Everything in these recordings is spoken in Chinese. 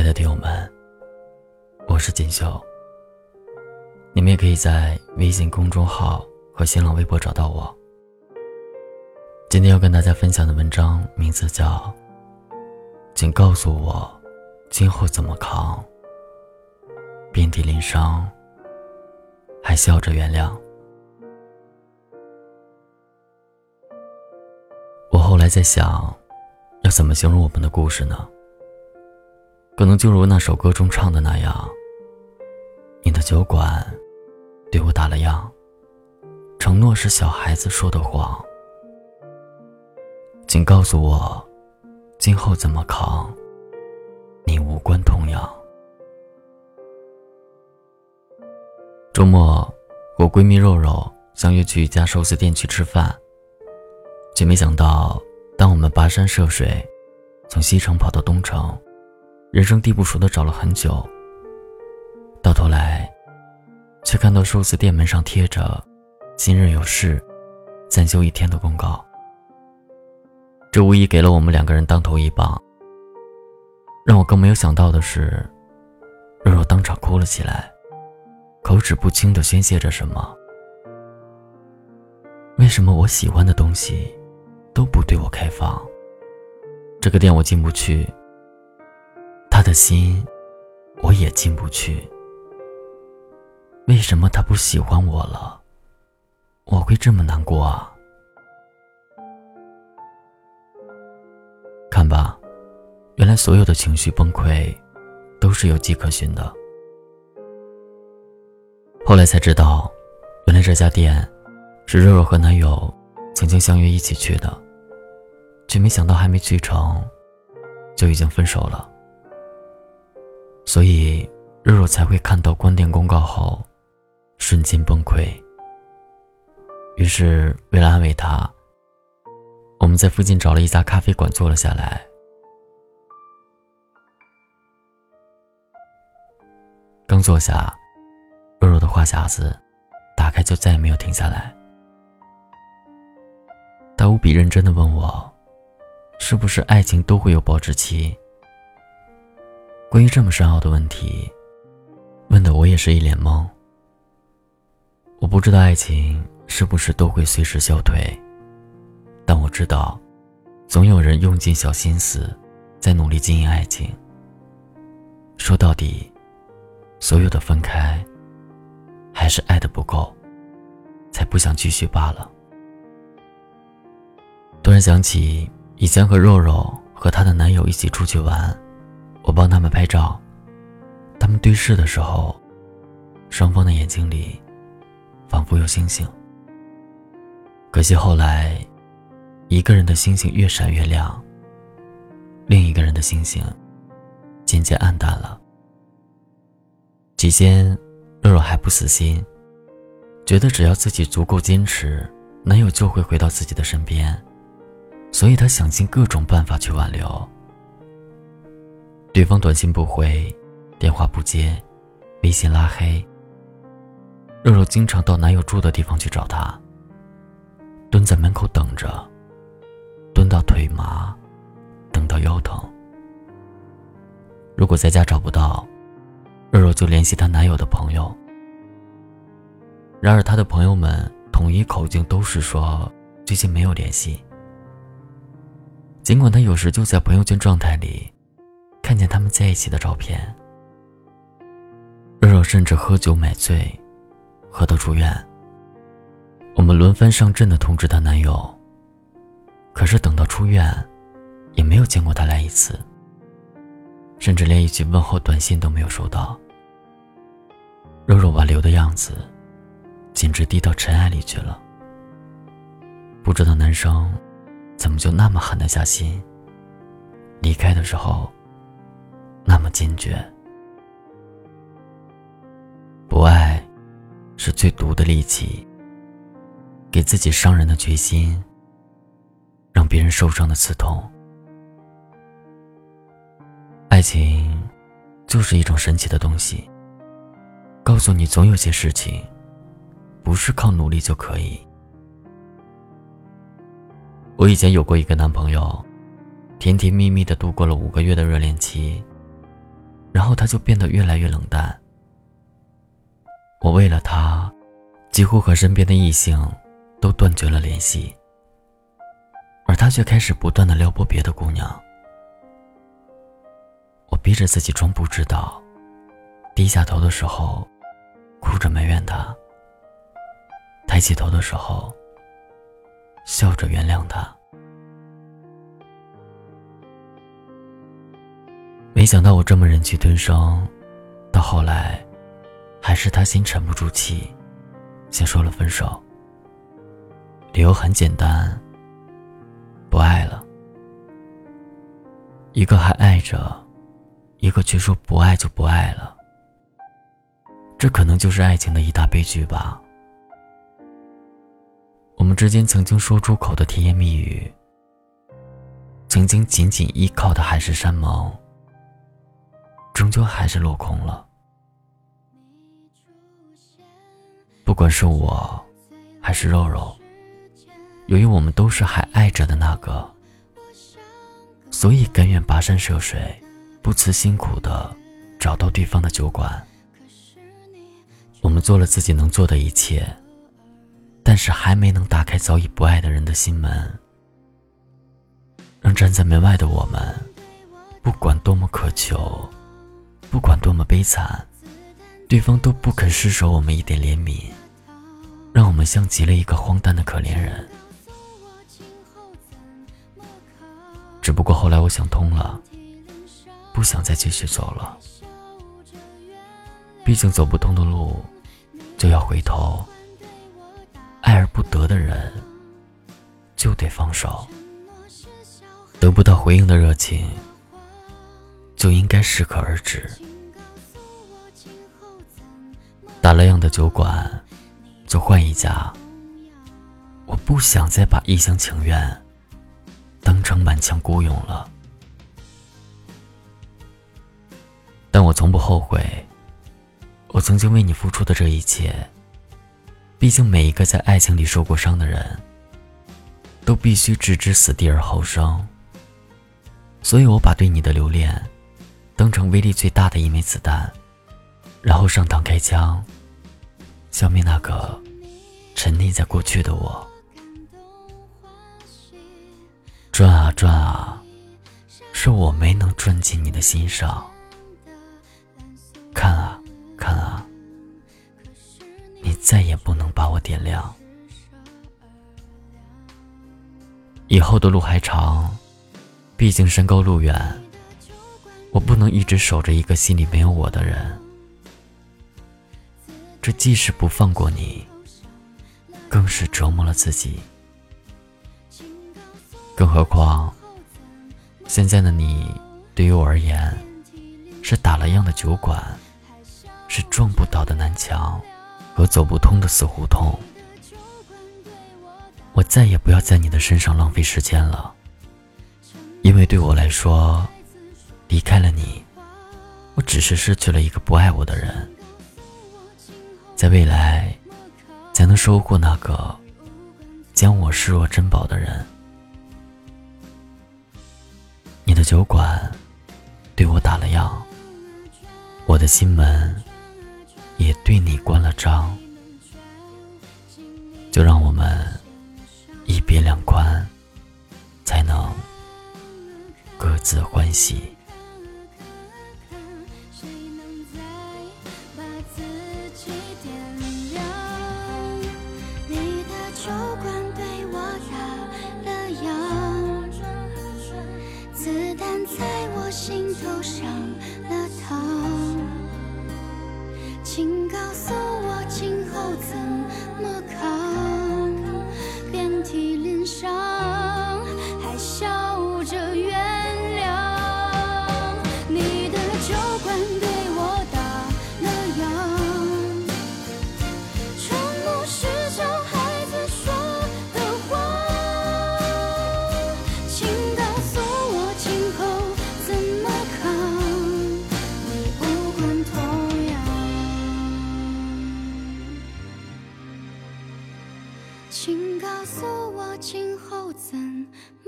亲爱的听友们，我是锦绣。你们也可以在微信公众号和新浪微博找到我。今天要跟大家分享的文章名字叫《请告诉我今后怎么扛》，遍体鳞伤还笑着原谅。我后来在想，要怎么形容我们的故事呢？可能就如那首歌中唱的那样，你的酒馆对我打了烊，承诺是小孩子说的谎。请告诉我，今后怎么扛？你无关痛痒。周末，我闺蜜肉肉相约去一家寿司店去吃饭，却没想到，当我们跋山涉水，从西城跑到东城。人生地不熟的找了很久，到头来，却看到寿司店门上贴着“今日有事，暂休一天”的公告。这无疑给了我们两个人当头一棒。让我更没有想到的是，肉肉当场哭了起来，口齿不清的宣泄着什么。为什么我喜欢的东西都不对我开放？这个店我进不去。他的心，我也进不去。为什么他不喜欢我了？我会这么难过啊！看吧，原来所有的情绪崩溃，都是有迹可循的。后来才知道，原来这家店，是肉肉和男友曾经相约一起去的，却没想到还没去成，就已经分手了。所以，肉肉才会看到关店公告后，瞬间崩溃。于是，为了安慰他，我们在附近找了一家咖啡馆坐了下来。刚坐下，肉肉的话匣子打开就再也没有停下来。他无比认真的问我：“是不是爱情都会有保质期？”关于这么深奥的问题，问的我也是一脸懵。我不知道爱情是不是都会随时消退，但我知道，总有人用尽小心思，在努力经营爱情。说到底，所有的分开，还是爱的不够，才不想继续罢了。突然想起以前和肉肉和她的男友一起出去玩。我帮他们拍照，他们对视的时候，双方的眼睛里仿佛有星星。可惜后来，一个人的星星越闪越亮，另一个人的星星渐渐暗淡了。期间，肉肉还不死心，觉得只要自己足够坚持，男友就会回到自己的身边，所以她想尽各种办法去挽留。对方短信不回，电话不接，微信拉黑。肉肉经常到男友住的地方去找他，蹲在门口等着，蹲到腿麻，等到腰疼。如果在家找不到，肉肉就联系她男友的朋友。然而，她的朋友们统一口径都是说最近没有联系。尽管她有时就在朋友圈状态里。看见他们在一起的照片，肉肉甚至喝酒买醉，喝到住院。我们轮番上阵的通知她男友，可是等到出院，也没有见过他来一次，甚至连一句问候短信都没有收到。肉肉挽留的样子，简直低到尘埃里去了。不知道男生怎么就那么狠得下心，离开的时候。那么坚决，不爱是最毒的利器。给自己伤人的决心，让别人受伤的刺痛。爱情就是一种神奇的东西，告诉你总有些事情不是靠努力就可以。我以前有过一个男朋友，甜甜蜜蜜的度过了五个月的热恋期。然后他就变得越来越冷淡。我为了他，几乎和身边的异性都断绝了联系，而他却开始不断的撩拨别的姑娘。我逼着自己装不知道，低下头的时候，哭着埋怨他；抬起头的时候，笑着原谅他。没想到我这么忍气吞声，到后来。还是他先沉不住气，先说了分手。理由很简单，不爱了。一个还爱着，一个却说不爱就不爱了。这可能就是爱情的一大悲剧吧。我们之间曾经说出口的甜言蜜语，曾经紧紧依靠的海誓山盟，终究还是落空了。不管是我，还是肉肉，由于我们都是还爱着的那个，所以甘愿跋山涉水，不辞辛苦的找到对方的酒馆。我们做了自己能做的一切，但是还没能打开早已不爱的人的心门，让站在门外的我们，不管多么渴求，不管多么悲惨，对方都不肯施舍我们一点怜悯。让我们像极了一个荒诞的可怜人。只不过后来我想通了，不想再继续走了。毕竟走不通的路，就要回头。爱而不得的人，就得放手。得不到回应的热情，就应该适可而止。打了烊的酒馆。就换一家。我不想再把一厢情愿当成满腔孤勇了，但我从不后悔我曾经为你付出的这一切。毕竟每一个在爱情里受过伤的人，都必须置之死地而后生。所以我把对你的留恋当成威力最大的一枚子弹，然后上膛开枪。消灭那个沉溺在过去的我，转啊转啊，是我没能转进你的心上。看啊看啊，你再也不能把我点亮。以后的路还长，毕竟山高路远，我不能一直守着一个心里没有我的人。这既是不放过你，更是折磨了自己。更何况，现在的你对于我而言，是打了烊的酒馆，是撞不倒的南墙和走不通的死胡同。我再也不要在你的身上浪费时间了，因为对我来说，离开了你，我只是失去了一个不爱我的人。在未来，才能收获那个将我视若珍宝的人。你的酒馆对我打了烊，我的心门也对你关了张。就让我们一别两宽，才能各自欢喜。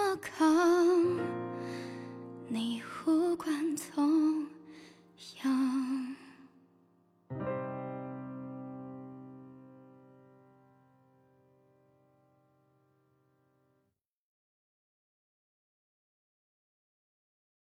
我扛，你无关痛痒。